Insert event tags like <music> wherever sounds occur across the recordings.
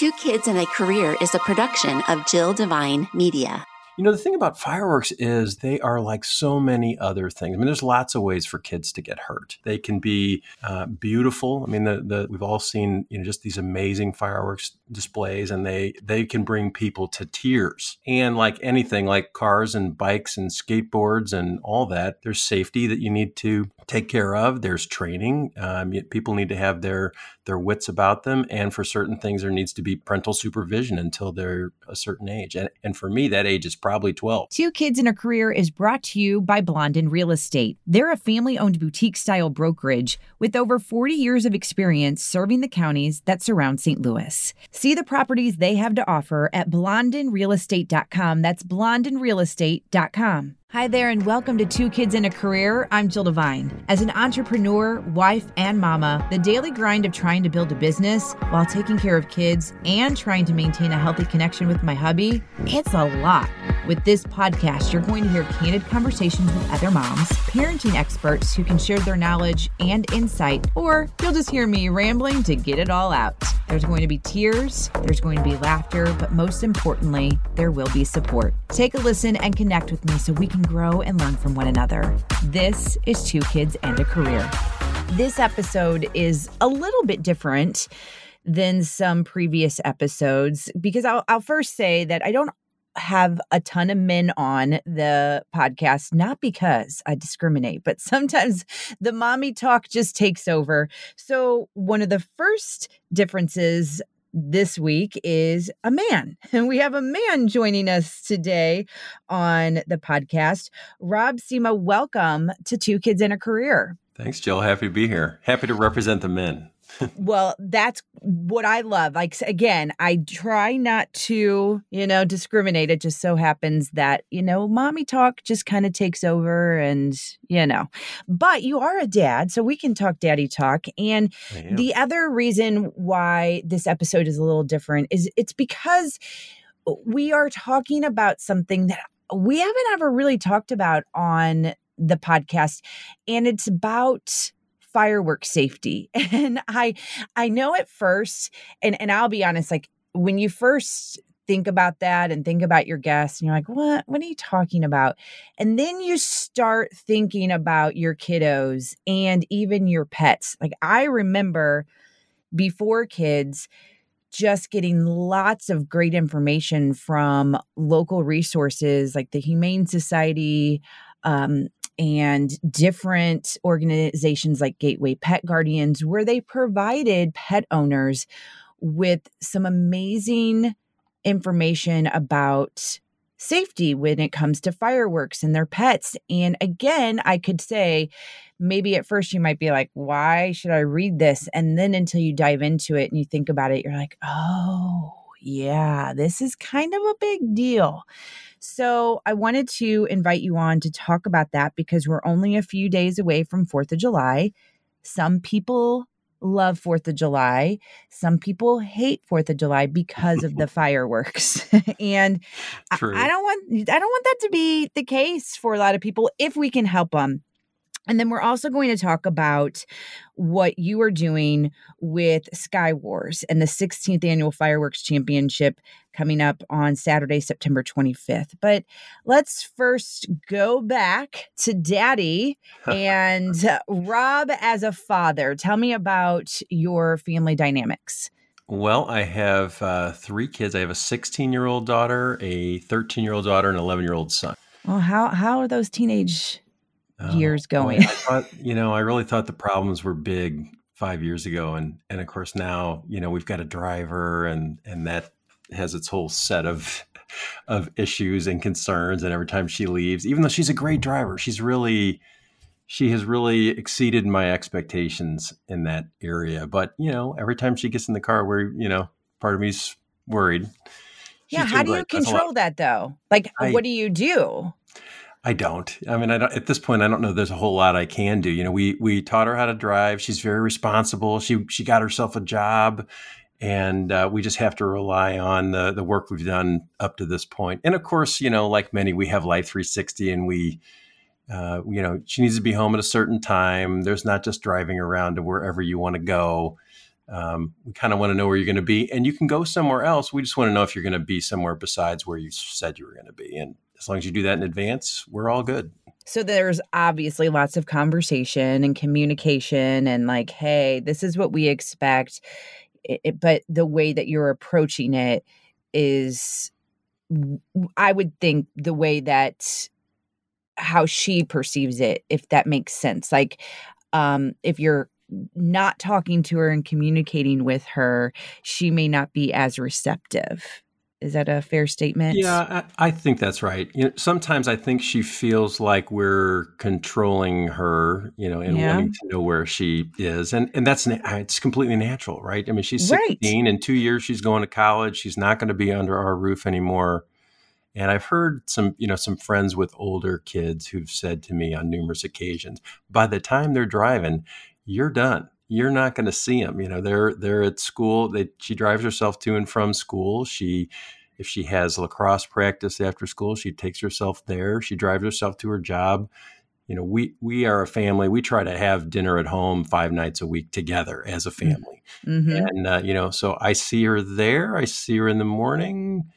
Two Kids and a Career is a production of Jill Devine Media. You know, the thing about fireworks is they are like so many other things. I mean, there's lots of ways for kids to get hurt. They can be uh, beautiful. I mean, the, the, we've all seen, you know, just these amazing fireworks displays and they, they can bring people to tears. And like anything, like cars and bikes and skateboards and all that, there's safety that you need to take care of. There's training. Um, people need to have their, their wits about them. And for certain things, there needs to be parental supervision until they're a certain age. And, and for me, that age is probably probably 12. Two Kids and a Career is brought to you by Blondin Real Estate. They're a family owned boutique style brokerage with over 40 years of experience serving the counties that surround St. Louis. See the properties they have to offer at blondinrealestate.com. That's blondinrealestate.com. Hi there, and welcome to Two Kids and a Career. I'm Jill Devine. As an entrepreneur, wife, and mama, the daily grind of trying to build a business while taking care of kids and trying to maintain a healthy connection with my hubby, it's a lot. With this podcast, you're going to hear candid conversations with other moms, parenting experts who can share their knowledge and insight, or you'll just hear me rambling to get it all out. There's going to be tears, there's going to be laughter, but most importantly, there will be support. Take a listen and connect with me so we can can grow and learn from one another. This is Two Kids and a Career. This episode is a little bit different than some previous episodes because I'll, I'll first say that I don't have a ton of men on the podcast, not because I discriminate, but sometimes the mommy talk just takes over. So, one of the first differences this week is a man. <laughs> And we have a man joining us today on the podcast. Rob Sima, welcome to Two Kids and a Career. Thanks, Jill. Happy to be here. Happy to represent the men well, that's what I love. Like again, I try not to, you know, discriminate. It just so happens that, you know, mommy talk just kind of takes over and, you know. But you are a dad, so we can talk daddy talk. And the other reason why this episode is a little different is it's because we are talking about something that we haven't ever really talked about on the podcast and it's about firework safety. <laughs> And I I know at first, and, and I'll be honest, like when you first think about that and think about your guests and you're like what what are you talking about and then you start thinking about your kiddos and even your pets like i remember before kids just getting lots of great information from local resources like the humane society um, and different organizations like Gateway Pet Guardians, where they provided pet owners with some amazing information about safety when it comes to fireworks and their pets. And again, I could say, maybe at first you might be like, why should I read this? And then until you dive into it and you think about it, you're like, oh, yeah, this is kind of a big deal. So I wanted to invite you on to talk about that because we're only a few days away from 4th of July. Some people love 4th of July. Some people hate 4th of July because of the <laughs> fireworks. <laughs> and I, I, don't want I don't want that to be the case for a lot of people if we can help them. And then we're also going to talk about what you are doing with Sky Wars and the 16th annual Fireworks Championship coming up on Saturday, September 25th. But let's first go back to Daddy <laughs> and Rob as a father. Tell me about your family dynamics. Well, I have uh, three kids. I have a 16 year old daughter, a 13 year old daughter, and an 11 year old son. Well, how, how are those teenage oh, years going. Thought, you know, I really thought the problems were big five years ago, and and of course now, you know, we've got a driver, and and that has its whole set of <laughs> of issues and concerns. And every time she leaves, even though she's a great driver, she's really she has really exceeded my expectations in that area. But you know, every time she gets in the car, where you know, part of me's worried. She's yeah, how do you control that though? Like, I, what do you do? I don't. I mean, I don't, at this point, I don't know. There's a whole lot I can do. You know, we we taught her how to drive. She's very responsible. She she got herself a job, and uh, we just have to rely on the the work we've done up to this point. And of course, you know, like many, we have Life 360, and we, uh, you know, she needs to be home at a certain time. There's not just driving around to wherever you want to go. Um, we kind of want to know where you're going to be, and you can go somewhere else. We just want to know if you're going to be somewhere besides where you said you were going to be. And as long as you do that in advance, we're all good. So there's obviously lots of conversation and communication, and like, hey, this is what we expect. It, but the way that you're approaching it is, I would think, the way that how she perceives it, if that makes sense. Like, um, if you're not talking to her and communicating with her, she may not be as receptive. Is that a fair statement? Yeah, I, I think that's right. You know, sometimes I think she feels like we're controlling her, you know, and yeah. wanting to know where she is, and and that's it's completely natural, right? I mean, she's sixteen. Right. In two years, she's going to college. She's not going to be under our roof anymore. And I've heard some, you know, some friends with older kids who've said to me on numerous occasions, by the time they're driving, you're done. You're not going to see them. You know, they're they're at school. They, she drives herself to and from school. She, if she has lacrosse practice after school, she takes herself there. She drives herself to her job. You know, we we are a family. We try to have dinner at home five nights a week together as a mm, family. Mm-hmm. And uh, you know, so I see her there. I see her in the morning,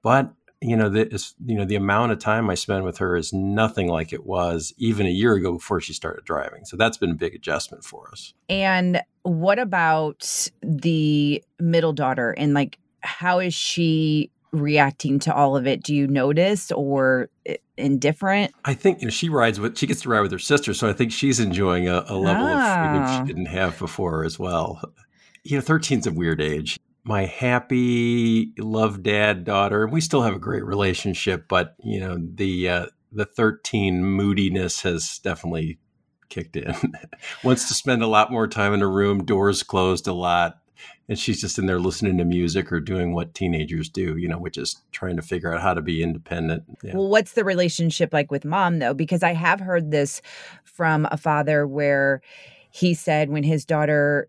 but you know the you know the amount of time I spend with her is nothing like it was even a year ago before she started driving. So that's been a big adjustment for us. And what about the middle daughter and like how is she reacting to all of it? Do you notice or indifferent? I think you know she rides with she gets to ride with her sister, so I think she's enjoying a, a level of freedom she ah. didn't have before as well. You know, 13's a weird age my happy love dad daughter and we still have a great relationship but you know the uh, the 13 moodiness has definitely kicked in. <laughs> Wants to spend a lot more time in a room doors closed a lot and she's just in there listening to music or doing what teenagers do you know which is trying to figure out how to be independent. Yeah. well what's the relationship like with mom though? Because i have heard this from a father where he said when his daughter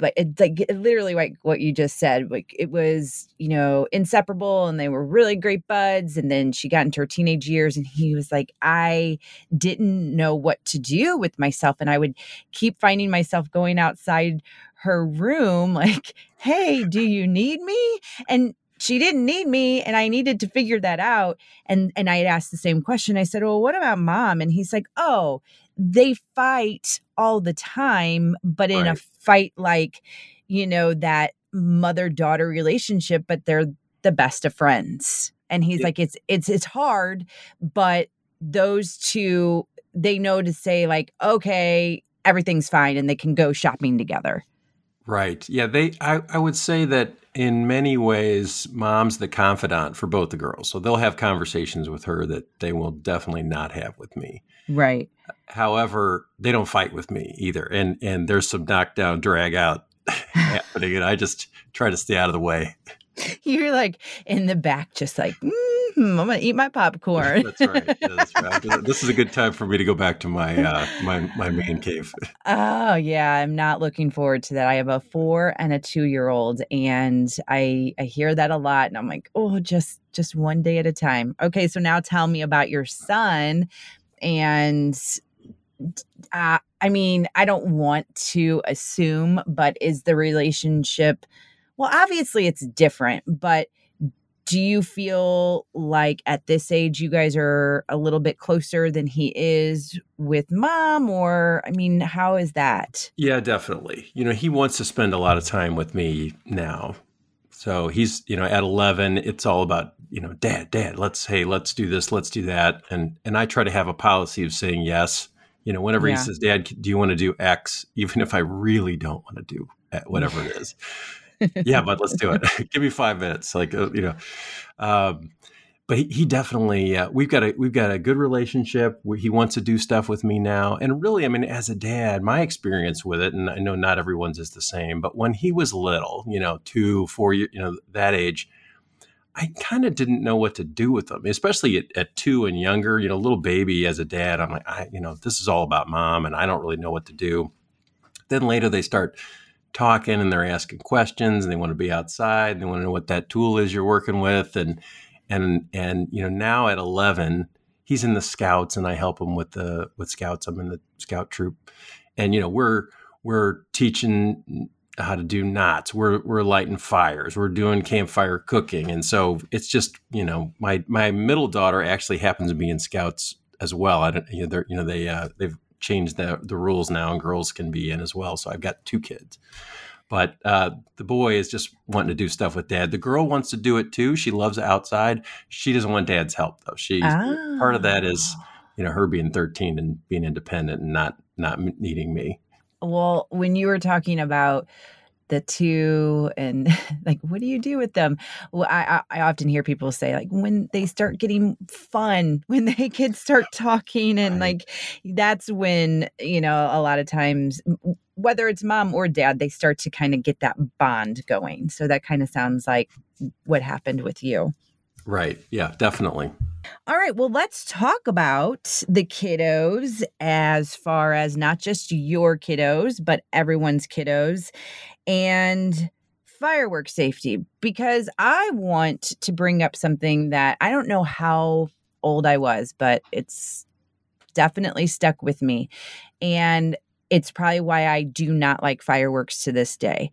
like it's like literally like what you just said like it was you know inseparable and they were really great buds and then she got into her teenage years and he was like i didn't know what to do with myself and i would keep finding myself going outside her room <laughs> like hey do you need me? And she didn't need me and i needed to figure that out and and i had asked the same question i said well what about mom and he's like oh they fight all the time but in right. a fight like you know that mother daughter relationship but they're the best of friends and he's yeah. like it's it's it's hard but those two they know to say like okay everything's fine and they can go shopping together right. Yeah they i, I would say that in many ways mom's the confidant for both the girls. So they'll have conversations with her that they will definitely not have with me. Right. However, they don't fight with me either, and and there's some knockdown, drag out <laughs> happening, and I just try to stay out of the way. <laughs> You're like in the back, just like mm-hmm, I'm gonna eat my popcorn. that's right. Yeah, that's right. This is a good time for me to go back to my <laughs> uh, my my man cave. Oh yeah, I'm not looking forward to that. I have a four and a two year old, and I I hear that a lot, and I'm like, oh, just just one day at a time. Okay, so now tell me about your son and uh, I mean, I don't want to assume, but is the relationship, well, obviously it's different, but do you feel like at this age you guys are a little bit closer than he is with mom or i mean how is that? Yeah definitely. You know he wants to spend a lot of time with me now. So he's you know at 11 it's all about you know dad dad let's hey let's do this let's do that. And and i try to have a policy of saying yes. You know whenever yeah. he says dad do you want to do x? Even if i really don't want to do eh, whatever it <laughs> is yeah but let's do it <laughs> give me five minutes like uh, you know um, but he, he definitely uh, we've got a we've got a good relationship he wants to do stuff with me now and really i mean as a dad my experience with it and i know not everyone's is the same but when he was little you know two four you know that age I kind of didn't know what to do with them, especially at, at, two and younger. You know, little baby as a dad, I'm like, I, you know, this is all about mom, and I don't really know what to do. Then later they start talking and they're asking questions, and they want to be outside. And they want to know what that tool is you're working with, and and and you know, now at 11, he's in the scouts, and I help him with the with scouts. I'm in the scout troop, and you know, we're we're teaching how to do knots. We're we're lighting fires. We're doing campfire cooking, and so it's just you know my my middle daughter actually happens to be in scouts as well. I don't you know, you know they uh, they've changed the the rules now, and girls can be in as well. So I've got two kids. But uh, the boy is just wanting to do stuff with dad. The girl wants to do it too. She loves outside. She doesn't want dad's help though. She oh. part of that is you know her being 13 and being independent and not not needing me well, when you were talking about the two and <laughs> like what do you do with them? Well I, I often hear people say like when they start getting fun <laughs> when they kids start talking and right. like that's when you know a lot of times whether it's mom or dad they start to kind of get that bond going. So that kind of sounds like what happened with you. Right. Yeah definitely. All right, well, let's talk about the kiddos as far as not just your kiddos, but everyone's kiddos and firework safety because I want to bring up something that I don't know how old I was, but it's definitely stuck with me. And it's probably why I do not like fireworks to this day.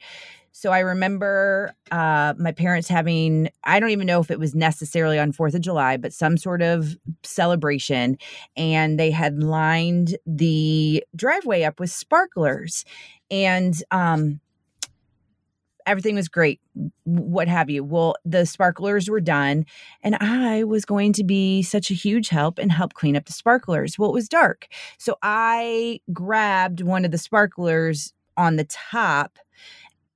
So I remember uh, my parents having, I don't even know if it was necessarily on 4th of July, but some sort of celebration. And they had lined the driveway up with sparklers. And um, everything was great, what have you. Well, the sparklers were done, and I was going to be such a huge help and help clean up the sparklers. Well, it was dark. So I grabbed one of the sparklers on the top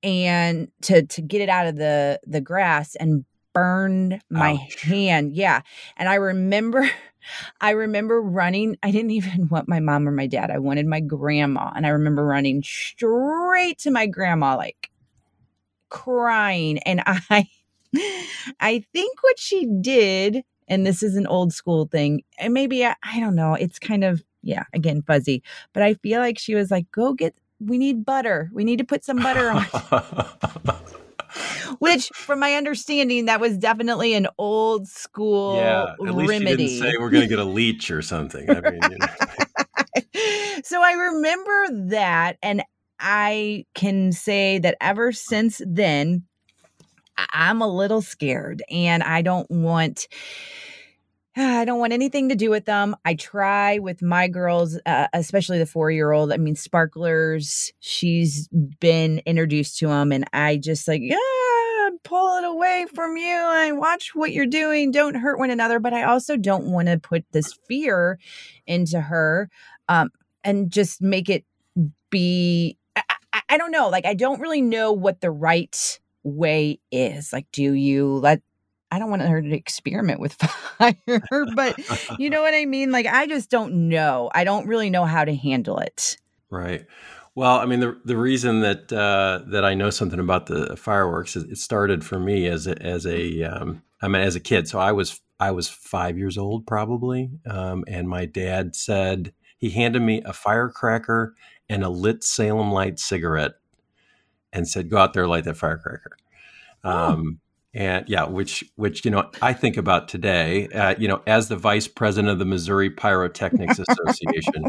and to to get it out of the the grass and burned my Ouch. hand. Yeah. And I remember <laughs> I remember running. I didn't even want my mom or my dad. I wanted my grandma. And I remember running straight to my grandma like crying and <laughs> I I think what she did and this is an old school thing. And maybe I, I don't know, it's kind of yeah, again fuzzy, but I feel like she was like go get we need butter. We need to put some butter on. Which, from my understanding, that was definitely an old school yeah, at least remedy. You didn't say we're going to get a leech or something. I mean, you know. <laughs> so I remember that, and I can say that ever since then, I'm a little scared, and I don't want <sighs> I don't want anything to do with them. I try with my girls, uh, especially the four year old. I mean, sparklers, she's been introduced to them, and I just like, yeah, pull it away from you. I watch what you're doing. Don't hurt one another. But I also don't want to put this fear into her um, and just make it be. I, don't know. Like, I don't really know what the right way is. Like, do you let I don't want her to experiment with <laughs> fire, but <laughs> you know what I mean? Like, I just don't know. I don't really know how to handle it. Right. Well, I mean, the the reason that uh, that I know something about the fireworks is it started for me as a, as a um, I mean as a kid. So I was I was five years old probably, um, and my dad said he handed me a firecracker and a lit Salem Light cigarette, and said, "Go out there, light that firecracker." Oh. Um, and yeah, which which you know I think about today. Uh, you know, as the vice president of the Missouri Pyrotechnics <laughs> Association,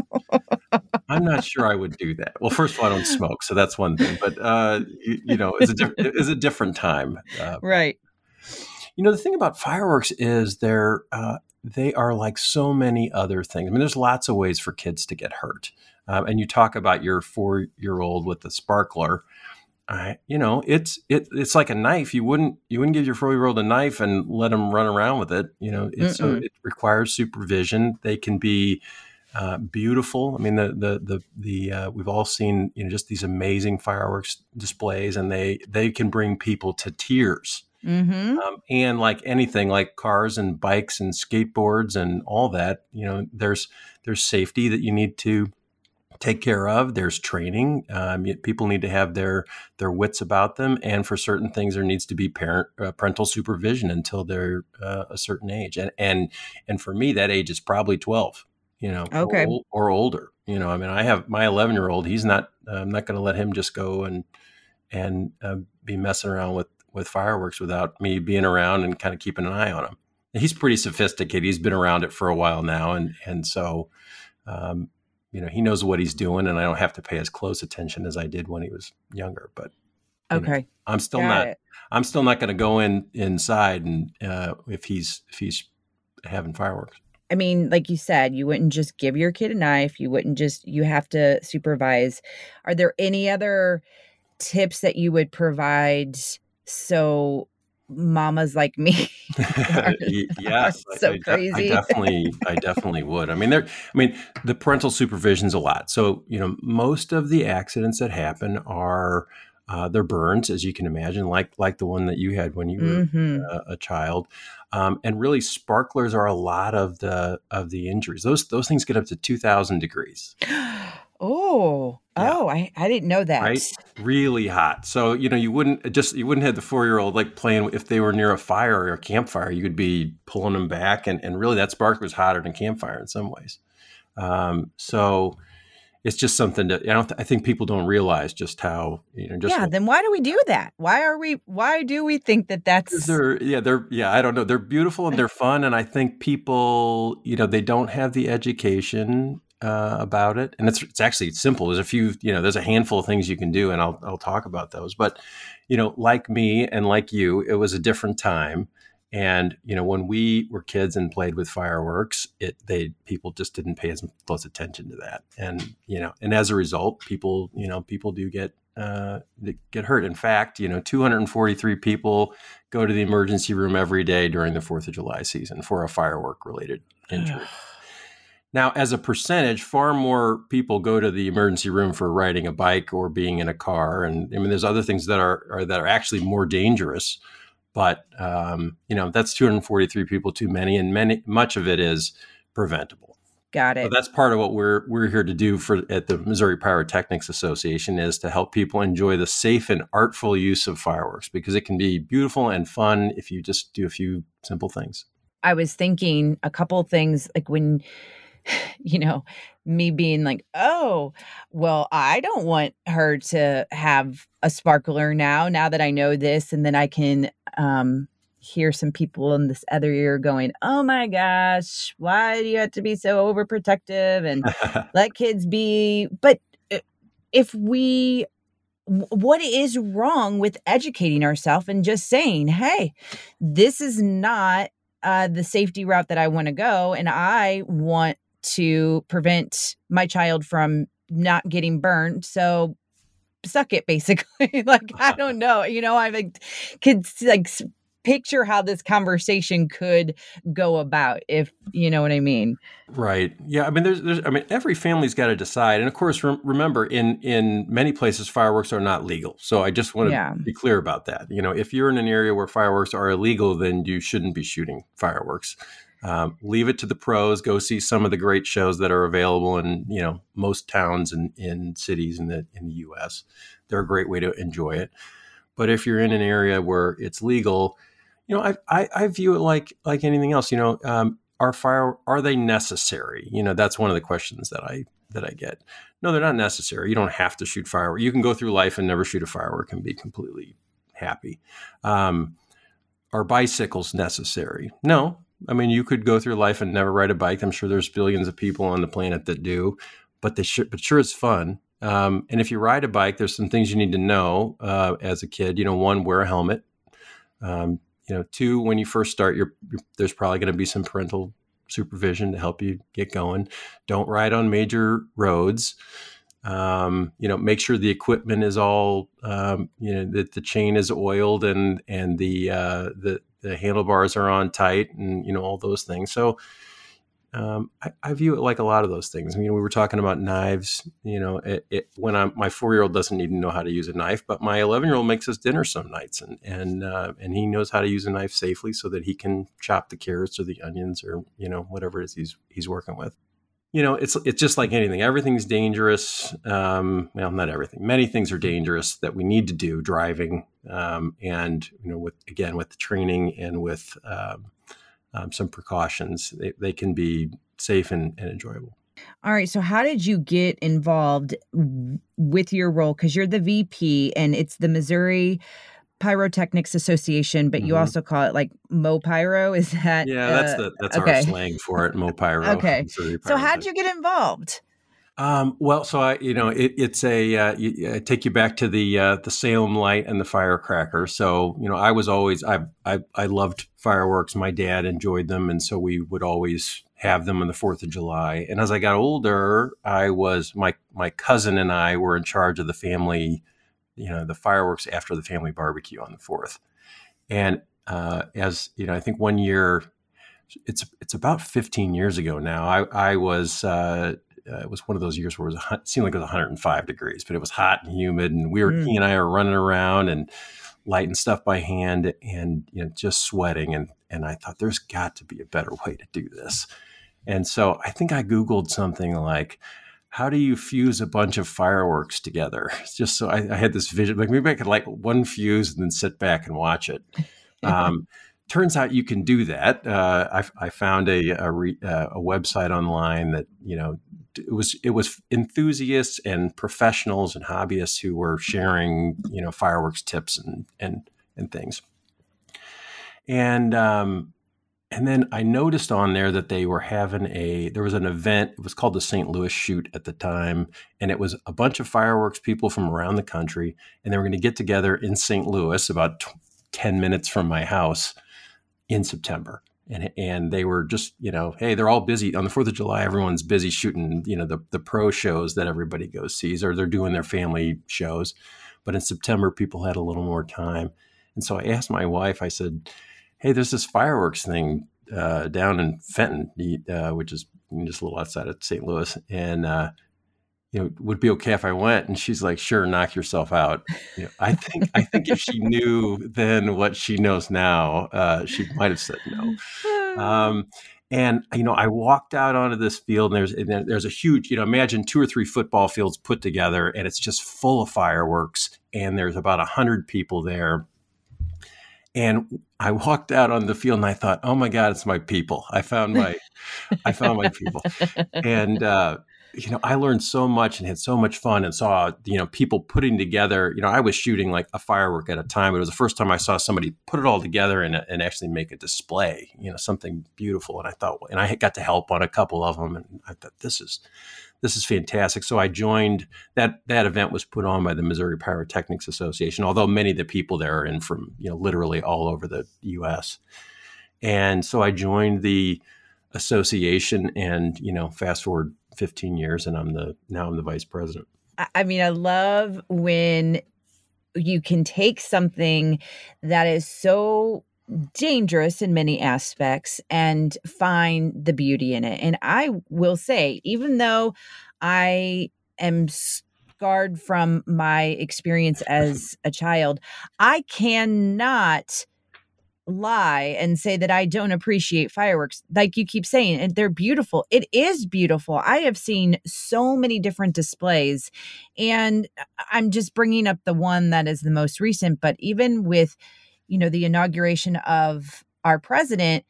I'm not sure I would do that. Well, first of all, I don't smoke, so that's one thing. But uh, you, you, know, it's a di- it's a different time, uh, right? You know, the thing about fireworks is they're uh, they are like so many other things. I mean, there's lots of ways for kids to get hurt, um, and you talk about your four year old with the sparkler. I, you know, it's it, it's like a knife. You wouldn't you wouldn't give your four year old a knife and let them run around with it. You know, it's, so it requires supervision. They can be uh, beautiful. I mean, the the the the uh, we've all seen you know just these amazing fireworks displays, and they they can bring people to tears. Mm-hmm. Um, and like anything, like cars and bikes and skateboards and all that, you know, there's there's safety that you need to take care of. There's training. Um, people need to have their their wits about them, and for certain things, there needs to be parent uh, parental supervision until they're uh, a certain age. And and and for me, that age is probably twelve. You know, okay, or, or older. You know, I mean, I have my eleven year old. He's not. I'm not going to let him just go and and uh, be messing around with with fireworks without me being around and kind of keeping an eye on him. He's pretty sophisticated. He's been around it for a while now, and and so um, you know he knows what he's doing and i don't have to pay as close attention as i did when he was younger but Okay. Know, I'm still Got not. It. I'm still not going to go in inside and uh, if he's if he's having fireworks. I mean, like you said, you wouldn't just give your kid a knife. You wouldn't just. You have to supervise. Are there any other tips that you would provide so mamas like me <laughs> <laughs> <laughs> yeah so I, crazy I, I, definitely i definitely would. I mean there i mean the parental supervision's a lot. So you know most of the accidents that happen are uh, they're burns as you can imagine like like the one that you had when you were mm-hmm. a, a, child. Um, and really sparklers are a lot of the of the injuries. Those those things get up to 2000 degrees. <gasps> Oh, yeah. oh, I, I didn't know that. Right, really hot. So you know, you wouldn't just you wouldn't have the four year old like playing if they were near a fire or a campfire. You would be pulling them back, and and really that spark was hotter than campfire in some ways. Um, so it's just something that I don't. Th- I think people don't realize just how you know. Just yeah. Then why do we do that? Why are we? Why do we think that that's? They're yeah. They're yeah. I don't know. They're beautiful and they're fun, and I think people you know they don't have the education uh, about it, and it's it's actually simple. There's a few, you know, there's a handful of things you can do, and I'll I'll talk about those. But you know, like me and like you, it was a different time, and you know, when we were kids and played with fireworks, it they people just didn't pay as close attention to that, and you know, and as a result, people you know people do get uh, get hurt. In fact, you know, 243 people go to the emergency room every day during the Fourth of July season for a firework related <sighs> injury. Now, as a percentage, far more people go to the emergency room for riding a bike or being in a car, and I mean, there's other things that are, are that are actually more dangerous. But um, you know, that's 243 people too many, and many much of it is preventable. Got it. So that's part of what we're we're here to do for at the Missouri Pyrotechnics Association is to help people enjoy the safe and artful use of fireworks because it can be beautiful and fun if you just do a few simple things. I was thinking a couple things like when <sighs> you know, me being like, oh, well, I don't want her to have a sparkler now, now that I know this. And then I can um, hear some people in this other ear going, oh my gosh, why do you have to be so overprotective and <laughs> let kids be? But uh, if we, what is wrong with educating ourselves and just saying, hey, this is not uh, the safety route that I want to go. And I want to prevent my child from not getting burned. So suck it basically. <laughs> like I uh-huh. don't know, you know, I like could like picture how this conversation could go about if you know what I mean. Right. Yeah. I mean, there's, there's I mean, every family's got to decide. And of course, re- remember, in in many places, fireworks are not legal. So I just want to yeah. be clear about that. You know, if you're in an area where fireworks are illegal, then you shouldn't be shooting fireworks. Um, leave it to the pros. Go see some of the great shows that are available in you know most towns and in cities in the in the U.S. They're a great way to enjoy it. But if you're in an area where it's legal, you know I I, I view it like like anything else. You know, um, are fire are they necessary? You know, that's one of the questions that I that I get. No, they're not necessary. You don't have to shoot fireworks. You can go through life and never shoot a firework and be completely happy. Um, are bicycles necessary? No, I mean, you could go through life and never ride a bike. I'm sure there's billions of people on the planet that do, but they sure, but sure, it's fun. Um, and if you ride a bike, there's some things you need to know uh, as a kid. You know, one, wear a helmet. Um, you know, two, when you first start, you're, you're there's probably going to be some parental supervision to help you get going. Don't ride on major roads. Um, you know, make sure the equipment is all, um, you know, that the chain is oiled and and the uh, the the handlebars are on tight and you know all those things so um, I, I, view it like a lot of those things. I mean, we were talking about knives. You know, it, it, when I'm my four year old doesn't even know how to use a knife, but my eleven year old makes us dinner some nights, and and uh, and he knows how to use a knife safely so that he can chop the carrots or the onions or you know whatever it is he's he's working with. You know, it's it's just like anything. Everything's dangerous. Um, well, not everything. Many things are dangerous that we need to do driving, um, and you know, with again with the training and with um, um, some precautions, they, they can be safe and, and enjoyable. All right. So, how did you get involved with your role? Because you're the VP, and it's the Missouri Pyrotechnics Association, but you mm-hmm. also call it like MoPyro. <laughs> Is that? Yeah, that's uh, the that's okay. our slang for it, MoPyro. <laughs> okay. So, how did you get involved? Um, well, so I, you know, it, it's a uh, I take you back to the uh, the Salem light and the firecracker. So you know, I was always I I I loved fireworks. My dad enjoyed them, and so we would always have them on the Fourth of July. And as I got older, I was my my cousin and I were in charge of the family, you know, the fireworks after the family barbecue on the Fourth. And uh, as you know, I think one year, it's it's about 15 years ago now. I I was. Uh, uh, it was one of those years where it, was, it seemed like it was 105 degrees, but it was hot and humid, and we were mm. he and I are running around and lighting stuff by hand and you know just sweating and and I thought there's got to be a better way to do this. And so I think I googled something like how do you fuse a bunch of fireworks together? <laughs> Just so I, I had this vision, like maybe I could light one fuse and then sit back and watch it. <laughs> Um, turns out you can do that. Uh, I, I, found a a, re, uh, a, website online that you know it was it was enthusiasts and professionals and hobbyists who were sharing you know fireworks tips and and and things. And um, and then I noticed on there that they were having a there was an event. It was called the St. Louis Shoot at the time, and it was a bunch of fireworks people from around the country, and they were going to get together in St. Louis, about t- ten minutes from my house, in September. And and they were just you know hey they're all busy. On the Fourth of July everyone's busy shooting you know the the pro shows that everybody goes sees or they're doing their family shows, but in September people had a little more time, and so I asked my wife I said, hey there's this fireworks thing uh, down in Fenton uh, which is just a little outside of St. Louis. And uh, you know, would be okay if I went? And she's like, sure, knock yourself out. You know, I think, I think if she knew then what she knows now, uh, she might have said no. Um, and you know, I walked out onto this field, and there's and there's a huge, you know, imagine two or three football fields put together, and it's just full of fireworks, and there's about a hundred people there. And I walked out on the field, and I thought, oh my God, it's my people. I found my, I found my people, <laughs> and. Uh, you know, I learned so much and had so much fun and saw, you know, people putting together, you know, I was shooting like a firework at a time. It was the first time I saw somebody put it all together and, uh, and actually make a display, you know, something beautiful. And I thought, and I got to help on a couple of them. And I thought, this is, this is fantastic. So I joined that, that event was put on by the Missouri Pyrotechnics Association, although many of the people there are in from, you know, literally all over the U.S. And so I joined the association and, you know, fast forward 15 years and I'm the now I'm the vice president. I mean, I love when you can take something that is so dangerous in many aspects and find the beauty in it. And I will say, even though I am scarred from my experience as a child, I cannot lie and say that I don't appreciate fireworks. Like you keep saying, and they're beautiful. It is beautiful. I have seen so many different displays, and I'm just bringing up the one that is the most recent. But even with, you know, the inauguration of our president,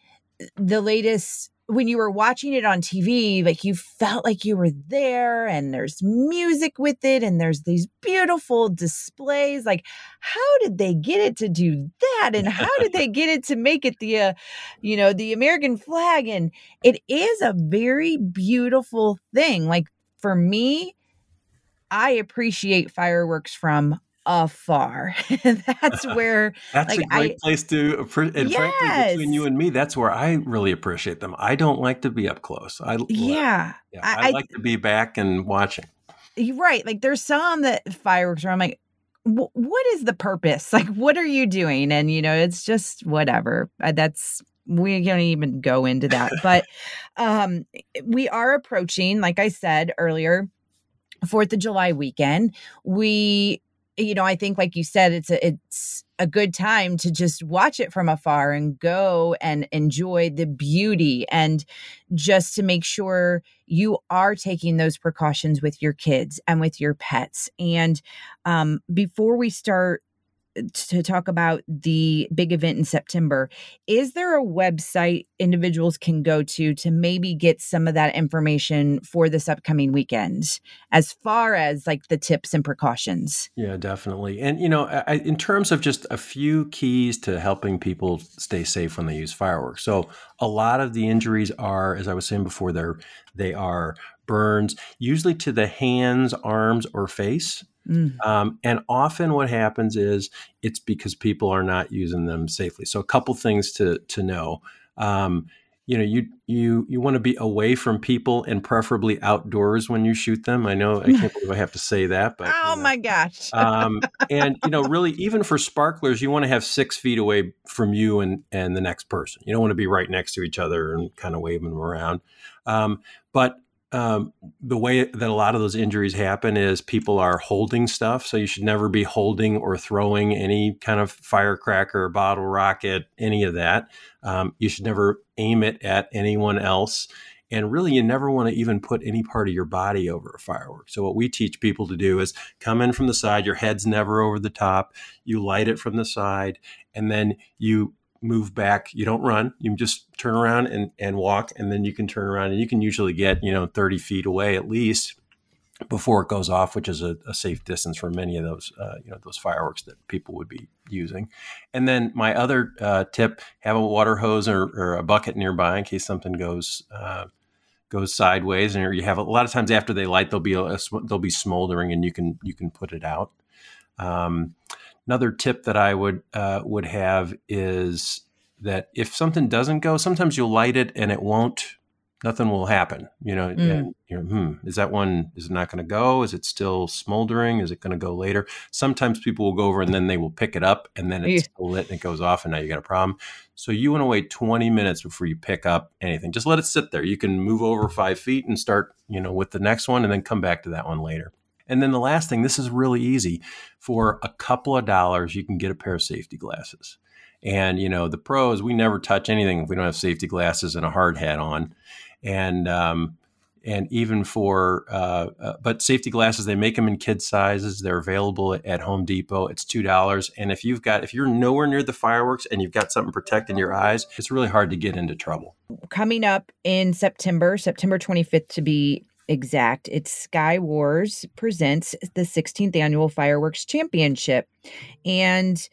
the latest when you were watching it on TV, like you felt like you were there and there's music with it and there's these beautiful displays. Like, how did they get it to do that? And how did they get it to make it the, uh, you know, the American flag? And it is a very beautiful thing. Like, for me, I appreciate fireworks from afar. <laughs> that's <laughs> where that's like, a great I, place to and yes. frankly between you and me, that's where I really appreciate them. I don't like to be up close. I yeah, yeah I, I, like to be back and watching. You're right. Like there's some that fireworks are. I'm like, what is the purpose? Like, what are you doing? And you know, it's just whatever. That's we don't even go into that. But <laughs> um we are approaching, like I said earlier, Fourth of July weekend. We you know, I think like you said, it's a it's a good time to just watch it from afar and go and enjoy the beauty and just to make sure you are taking those precautions with your kids and with your pets. And um, before we start to talk about the big event in September. Is there a website individuals can go to to maybe get some of that information for this upcoming weekend as far as like the tips and precautions? Yeah, definitely. And, you know, I, in terms of just a few keys to helping people stay safe when they use fireworks. So, a lot of the injuries are, as I was saying before, they're, they are burns, usually to the hands, arms, or face. Mm. Um, and often what happens is it's because people are not using them safely. So a couple things to to know. Um, you know, you you you want to be away from people and preferably outdoors when you shoot them. I know I can't <laughs> believe I have to say that, but oh you know. my gosh! um, and you know, really, <laughs> even for sparklers, you want to have six feet away from you and and the next person. You don't want to be right next to each other and kind of waving them around. Um, but um, the way that a lot of those injuries happen is people are holding stuff. So you should never be holding or throwing any kind of firecracker, bottle rocket, any of that. Um, you should never aim it at anyone else. And really, you never want to even put any part of your body over a firework. So, what we teach people to do is come in from the side, your head's never over the top, you light it from the side, and then you move back. You don't run. You just turn around and, and walk, and then you can turn around and you can usually get, you know, 30 feet away at least before it goes off, which is a, a safe distance for many of those, uh, you know, those fireworks that people would be using. And then my other uh, tip: have a water hose or, or, a bucket nearby in case something goes uh, goes sideways. And you have a lot of times after they light, they'll be a, they'll be smoldering, and you can you can put it out. Um, Another tip that I would uh, would have is that if something doesn't go, sometimes you'll light it and it won't. Nothing will happen. You know, mm. and you know, hmm, is that one? Is it not going to go? Is it still smoldering? Is it going to go later? Sometimes people will go over and then they will pick it up and then it's yeah. lit and it goes off and now you got a problem. So you want to wait 20 minutes before you pick up anything. Just let it sit there. You can move over five feet and start, you know, with the next one and then come back to that one later. And then the last thing, this is really easy. For a couple of dollars, you can get a pair of safety glasses. And you know, the pros, we never touch anything if we don't have safety glasses and a hard hat on. And um, and even for uh, uh, but safety glasses they make them in kid sizes they're available at, at home depot it's two dollars and if you've got if you're nowhere near the fireworks and you've got something protecting your eyes it's really hard to get into trouble coming up in september september 25th to be exact. It's Sky Wars presents the 16th annual fireworks championship. And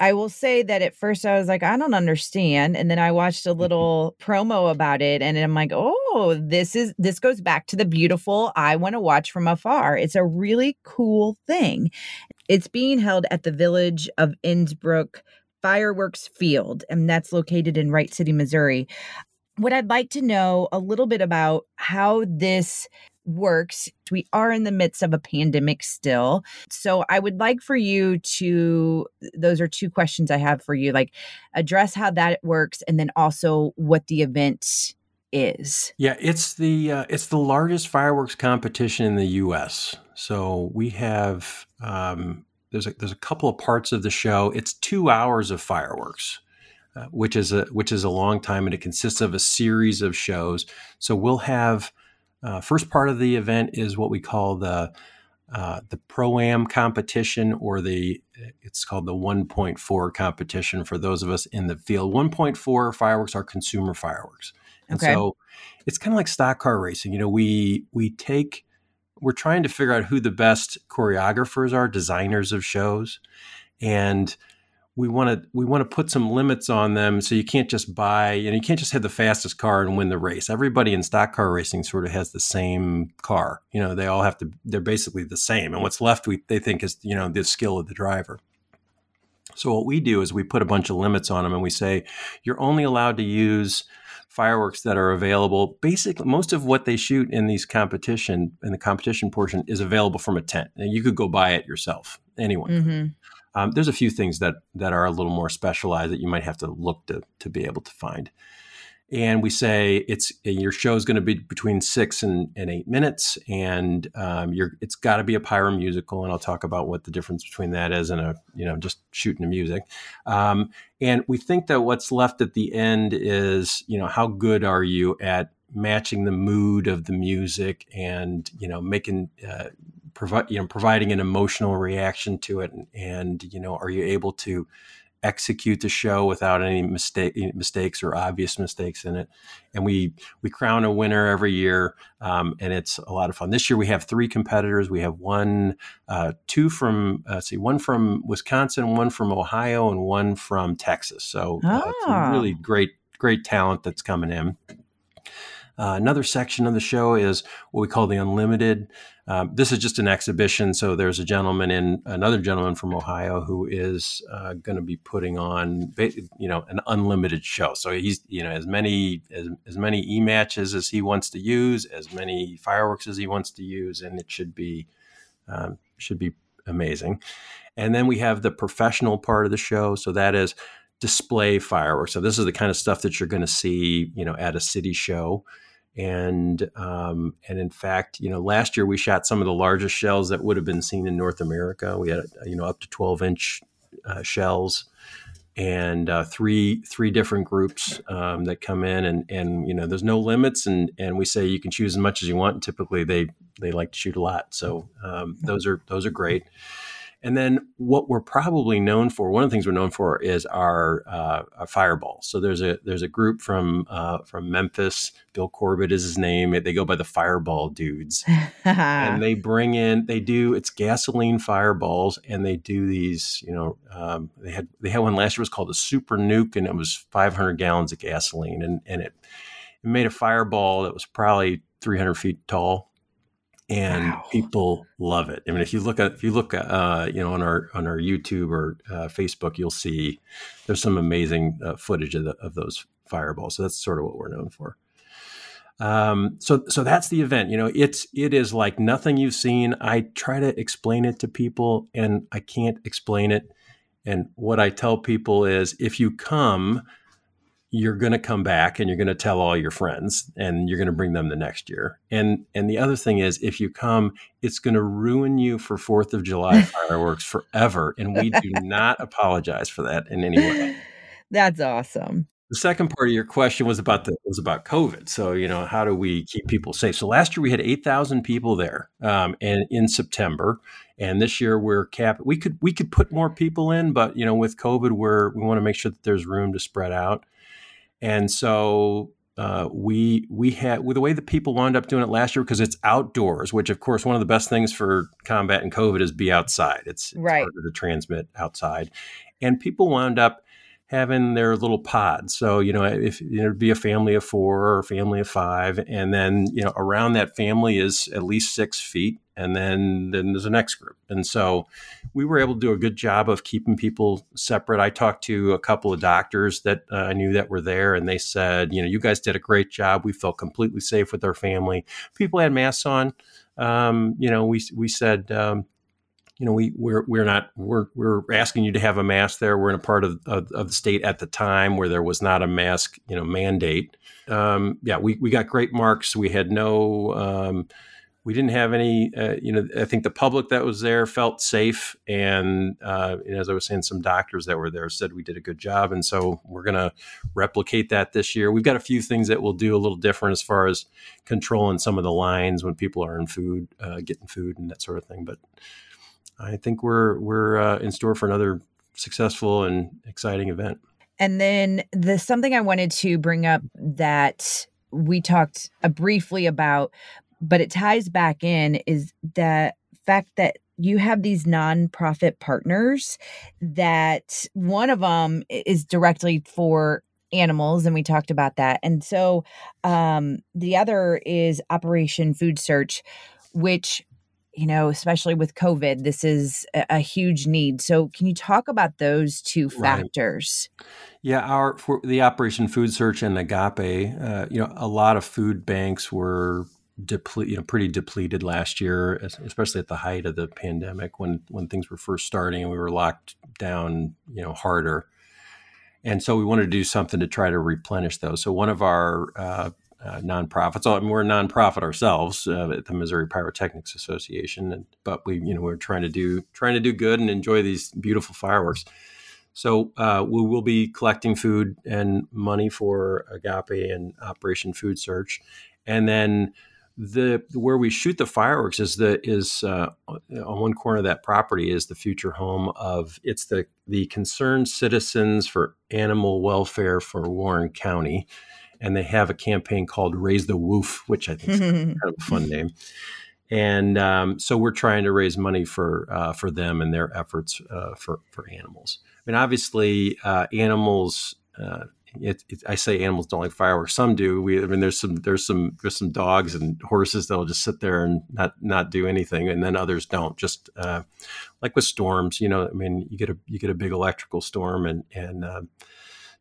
I will say that at first I was like, I don't understand. And then I watched a mm-hmm. little promo about it and I'm like, oh, this is this goes back to the beautiful I want to watch from afar. It's a really cool thing. It's being held at the village of Innsbrook Fireworks Field, and that's located in Wright City, Missouri what I'd like to know a little bit about how this works. We are in the midst of a pandemic still. So I would like for you to, those are two questions I have for you, like address how that works and then also what the event is. Yeah, it's the uh, it's the largest fireworks competition in the U.S. So we have um, there's a, there's a couple of parts of the show. It's two hours of fireworks. Uh, which is a which is a long time, and it consists of a series of shows. So we'll have uh, first part of the event is what we call the uh, the pro am competition, or the it's called the 1.4 competition for those of us in the field. 1.4 fireworks are consumer fireworks, and okay. so it's kind of like stock car racing. You know, we we take we're trying to figure out who the best choreographers are, designers of shows, and we want to we want to put some limits on them so you can't just buy you know you can't just have the fastest car and win the race. Everybody in stock car racing sort of has the same car you know they all have to they're basically the same and what's left we they think is you know the skill of the driver. So what we do is we put a bunch of limits on them and we say you're only allowed to use fireworks that are available. Basically most of what they shoot in these competition in the competition portion is available from a tent. And you could go buy it yourself anyone mm-hmm. Um, there's a few things that that are a little more specialized that you might have to look to to be able to find. And we say it's your show is going to be between six and, and eight minutes, and um, it's got to be a pyro musical, and I'll talk about what the difference between that is and a you know just shooting the music. Um, and we think that what's left at the end is you know how good are you at matching the mood of the music and you know making uh, provide you know providing an emotional reaction to it and, and, you know are you able to execute the show without any mistake mistakes or obvious mistakes in it? And we we crown a winner every year um, and it's a lot of fun. This year we have three competitors. We have one uh, two from uh, see one from wisconsin one from ohio and one from texas. So uh, ah. really great great talent that's coming in Uh, another section of the show is what we call the Unlimited. Um, this is just an exhibition. So there's a gentleman in another gentleman from Ohio who is uh, going to be putting on, you know, an unlimited show. So he's, you know, as many as, as many e matches as he wants to use, as many fireworks as he wants to use, and it should be um, should be amazing. And then we have the professional part of the show. So that is display fireworks. So this is the kind of stuff that you're going to see, you know, at a city show and um, and in fact, you know, last year we shot some of the largest shells that would have been seen in North America. We had you know up to 12 inch uh, shells, and uh, three three different groups um, that come in, and and you know, there's no limits, and and we say you can choose as much as you want. And typically, they they like to shoot a lot, so um, those are those are great. And then what we're probably known for, one of the things we're known for is our, uh, our fireballs. So there's a there's a group from uh, from Memphis. Bill Corbett is his name. They go by the Fireball Dudes, and <laughs> they bring in they do it's gasoline fireballs, and they do these. You know, um, they had they had one last year was called the Super Nuke, and it was 500 gallons of gasoline, and and it, it made a fireball that was probably 300 feet tall and wow. people love it. I mean, if you look at if you look at uh, you know on our on our YouTube or uh, Facebook, you'll see there's some amazing uh, footage of, the, of those fireballs. So that's sort of what we're known for. Um, so so that's the event. You know, it's it is like nothing you've seen. I try to explain it to people, and I can't explain it. And what I tell people is, if you come, you're going to come back and you're going to tell all your friends and you're going to bring them the next year. And and the other thing is if you come, it's going to ruin you for 4th of July <laughs> fireworks forever and we do not apologize for that in any way. <laughs> That's awesome. The second part of your question was about the was about COVID. So you know how do we keep people safe? So last year we had eight thousand people there, um, and in September, and this year we're capped. We could we could put more people in, but you know with COVID, we're we want to make sure that there's room to spread out. And so uh, we we had with the way that people wound up doing it last year because it's outdoors, which of course one of the best things for combat and COVID is be outside. It's, it's right. harder to transmit outside, and people wound up having their little pods. So, you know, if you know, it'd be a family of four or a family of five, and then, you know, around that family is at least six feet. And then, then there's a next group. And so we were able to do a good job of keeping people separate. I talked to a couple of doctors that uh, I knew that were there, and they said, you know, you guys did a great job. We felt completely safe with our family. People had masks on. Um, you know, we, we said, um, you know, we we're we're not we're we're asking you to have a mask there. We're in a part of, of, of the state at the time where there was not a mask, you know, mandate. Um, yeah, we we got great marks. We had no. Um, we didn't have any, uh, you know, I think the public that was there felt safe. And, uh, and, as I was saying, some doctors that were there said we did a good job. And so we're to replicate that this year. We've got a few things that we'll do a little different as far as controlling some of the lines when people are in food, uh, getting food and that sort of thing. But I think we're we're uh, in store for another successful and exciting event. And then the something I wanted to bring up that we talked uh, briefly about, but it ties back in is the fact that you have these nonprofit partners that one of them is directly for animals and we talked about that and so um, the other is operation food search which you know, especially with COVID, this is a, huge need. So, can you talk about those two factors? Right. Yeah, our for the Operation Food Search and Agape, uh, you know, a lot of food banks were deplete, you know, pretty depleted last year, especially at the height of the pandemic when when things were first starting and we were locked down, you know, harder. And so we wanted to do something to try to replenish those. So one of our uh, uh, nonprofits. I mean, we're a nonprofit ourselves uh, at the Missouri Pyrotechnics Association, and, but we, you know, we're trying to do trying to do good and enjoy these beautiful fireworks. So uh, we will be collecting food and money for Agape and Operation Food Search, and then the where we shoot the fireworks is the is uh, on one corner of that property is the future home of it's the the Concerned Citizens for Animal Welfare for Warren County and they have a campaign called Raise the Woof, which I think is <laughs> kind of a fun name. And um, so we're trying to raise money for uh, for them and their efforts uh, for for animals. I mean, obviously, uh, animals uh, it, it, I say animals don't like fireworks. Some do. We, I mean, there's some, there's some, there's some dogs and horses that'll just sit there and not, not do anything, and then others don't. Just uh, like with storms, you know. I mean, you get a, you get a big electrical storm, and and uh,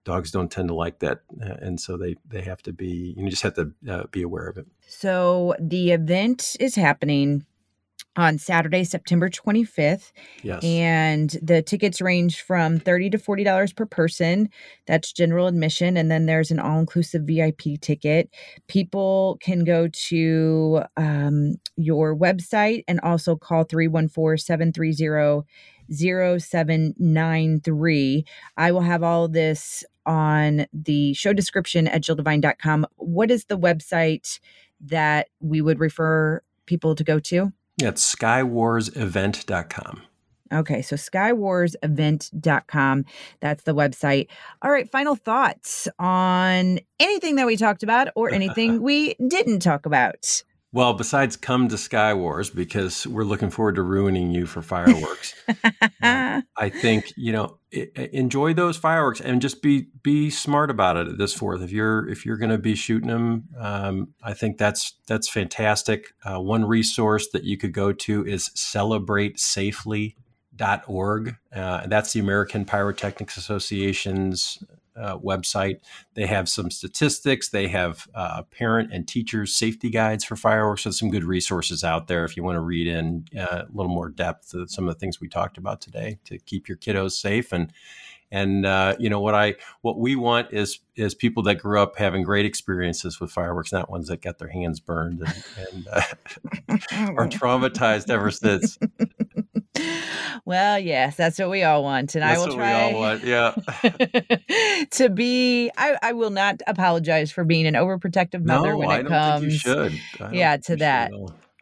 dogs don't tend to like that, uh, and so they they have to be. You just have to uh, be aware of it. So the event is happening on Saturday, September 25th. Yes. And the tickets range from 30 to $40 per person. That's general admission. And then there's an all inclusive VIP ticket. People can go to um, your website and also call 314 730 0793. I will have all this on the show description at jilldevine.com. What is the website that we would refer people to go to? Yeah, it's skywarsevent.com. Okay, so skywarsevent.com. That's the website. All right, final thoughts on anything that we talked about or anything <laughs> we didn't talk about. Well, besides come to Sky Wars because we're looking forward to ruining you for fireworks. <laughs> um, I think you know enjoy those fireworks and just be be smart about it this Fourth. If you're if you're going to be shooting them, um, I think that's that's fantastic. Uh, one resource that you could go to is celebratesafely.org. Uh, that's the American Pyrotechnics Association's uh, website. They have some statistics. They have uh, parent and teachers safety guides for fireworks. So some good resources out there if you want to read in uh, a little more depth to some of the things we talked about today to keep your kiddos safe and and uh, you know what I what we want is is people that grew up having great experiences with fireworks, not ones that got their hands burned and, and uh, <laughs> are traumatized ever since. Well, yes, that's what we all want, and that's I will try. Want, yeah. <laughs> to be, I, I will not apologize for being an overprotective mother no, when it comes. should. Yeah, to that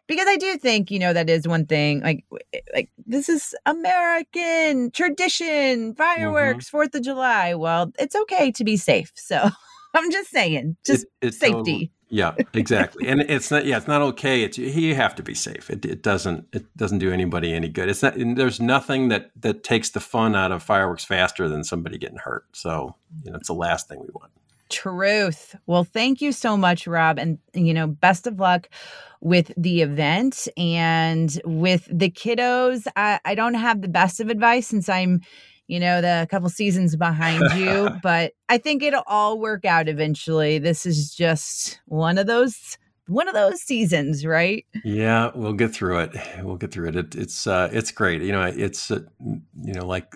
because I do think you know that is one thing. Like, eh, like this is American tradition, fireworks, 4th mm-hmm. of July. Well, it's okay to be safe. So <laughs> I'm just saying, just it, safety. yeah, exactly. and <laughs> it's not. Yeah, it's not okay. It's you have to be safe. It, it doesn't. It doesn't do anybody any good. It's not. there's nothing that that takes the fun out of fireworks faster than somebody getting hurt. So you know, it's the last thing we want. Truth. Well, thank you so much, Rob. And, you know, best of luck with the event and with the kiddos. I, I don't have the best of advice since I'm, you know, the couple seasons behind <laughs> you, but I think it'll all work out eventually. This is just one of those one of those seasons, right? Yeah, we'll get through it. We'll get through it. it it's uh, it's great. You know, it's uh, you know like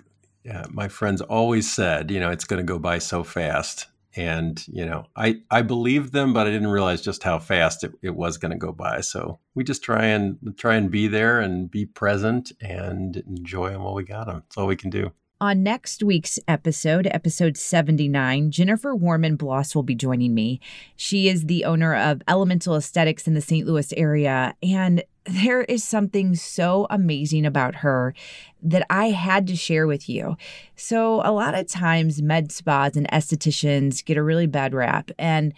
uh, my friends always said. You know, it's going to go by so fast and you know i i believed them but i didn't realize just how fast it, it was going to go by so we just try and try and be there and be present and enjoy them while we got them that's all we can do on next week's episode, episode 79, Jennifer Warman Bloss will be joining me. She is the owner of Elemental Aesthetics in the St. Louis area. And there is something so amazing about her that I had to share with you. So, a lot of times, med spas and estheticians get a really bad rap. And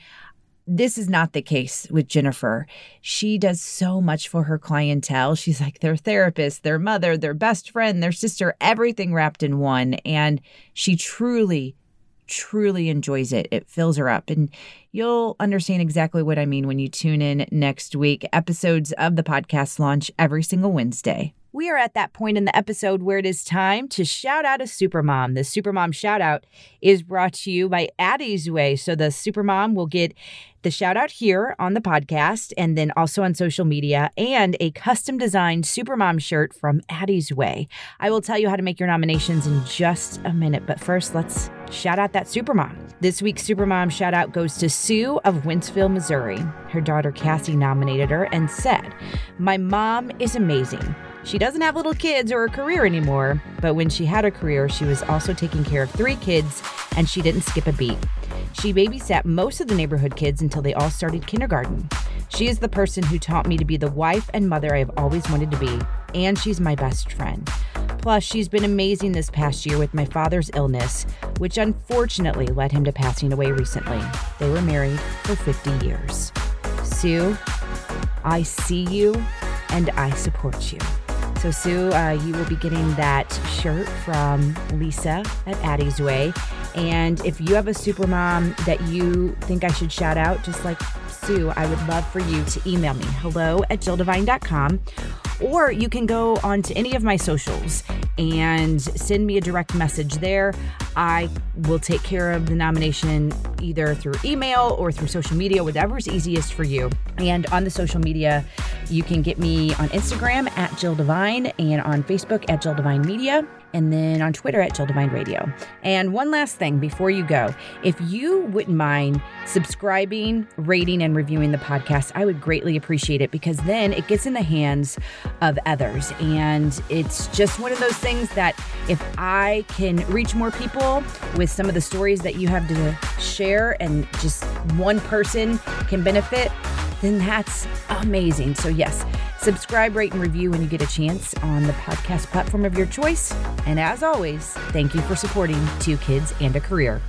this is not the case with Jennifer. She does so much for her clientele. She's like their therapist, their mother, their best friend, their sister, everything wrapped in one. And she truly, truly enjoys it. It fills her up. And you'll understand exactly what I mean when you tune in next week. Episodes of the podcast launch every single Wednesday. We are at that point in the episode where it is time to shout out a supermom. The supermom shout out is brought to you by Addie's Way. So the supermom will get the shout out here on the podcast and then also on social media and a custom designed Supermom shirt from Addie's Way. I will tell you how to make your nominations in just a minute, but first let's shout out that Supermom. This week's Supermom shout out goes to Sue of Wentzville, Missouri. Her daughter Cassie nominated her and said, My mom is amazing. She doesn't have little kids or a career anymore, but when she had a career, she was also taking care of three kids and she didn't skip a beat. She babysat most of the neighborhood kids until they all started kindergarten. She is the person who taught me to be the wife and mother I have always wanted to be, and she's my best friend. Plus, she's been amazing this past year with my father's illness, which unfortunately led him to passing away recently. They were married for 50 years. Sue, I see you and I support you. So, Sue, uh, you will be getting that shirt from Lisa at Addie's Way. And if you have a super mom that you think I should shout out, just like Sue, I would love for you to email me hello at jilldevine.com or you can go onto any of my socials and send me a direct message there. I will take care of the nomination either through email or through social media, whatever's easiest for you. And on the social media, you can get me on Instagram at Jill Devine and on Facebook at Jill Devine Media and then on Twitter at Jill Devine Radio. And one last thing before you go if you wouldn't mind subscribing, rating, and reviewing the podcast, I would greatly appreciate it because then it gets in the hands of others. And it's just one of those things that if I can reach more people with some of the stories that you have to share and just one person can benefit, then that's amazing. So, yes, subscribe, rate, and review when you get a chance on the podcast platform of your choice. And as always, thank you for supporting Two Kids and a Career.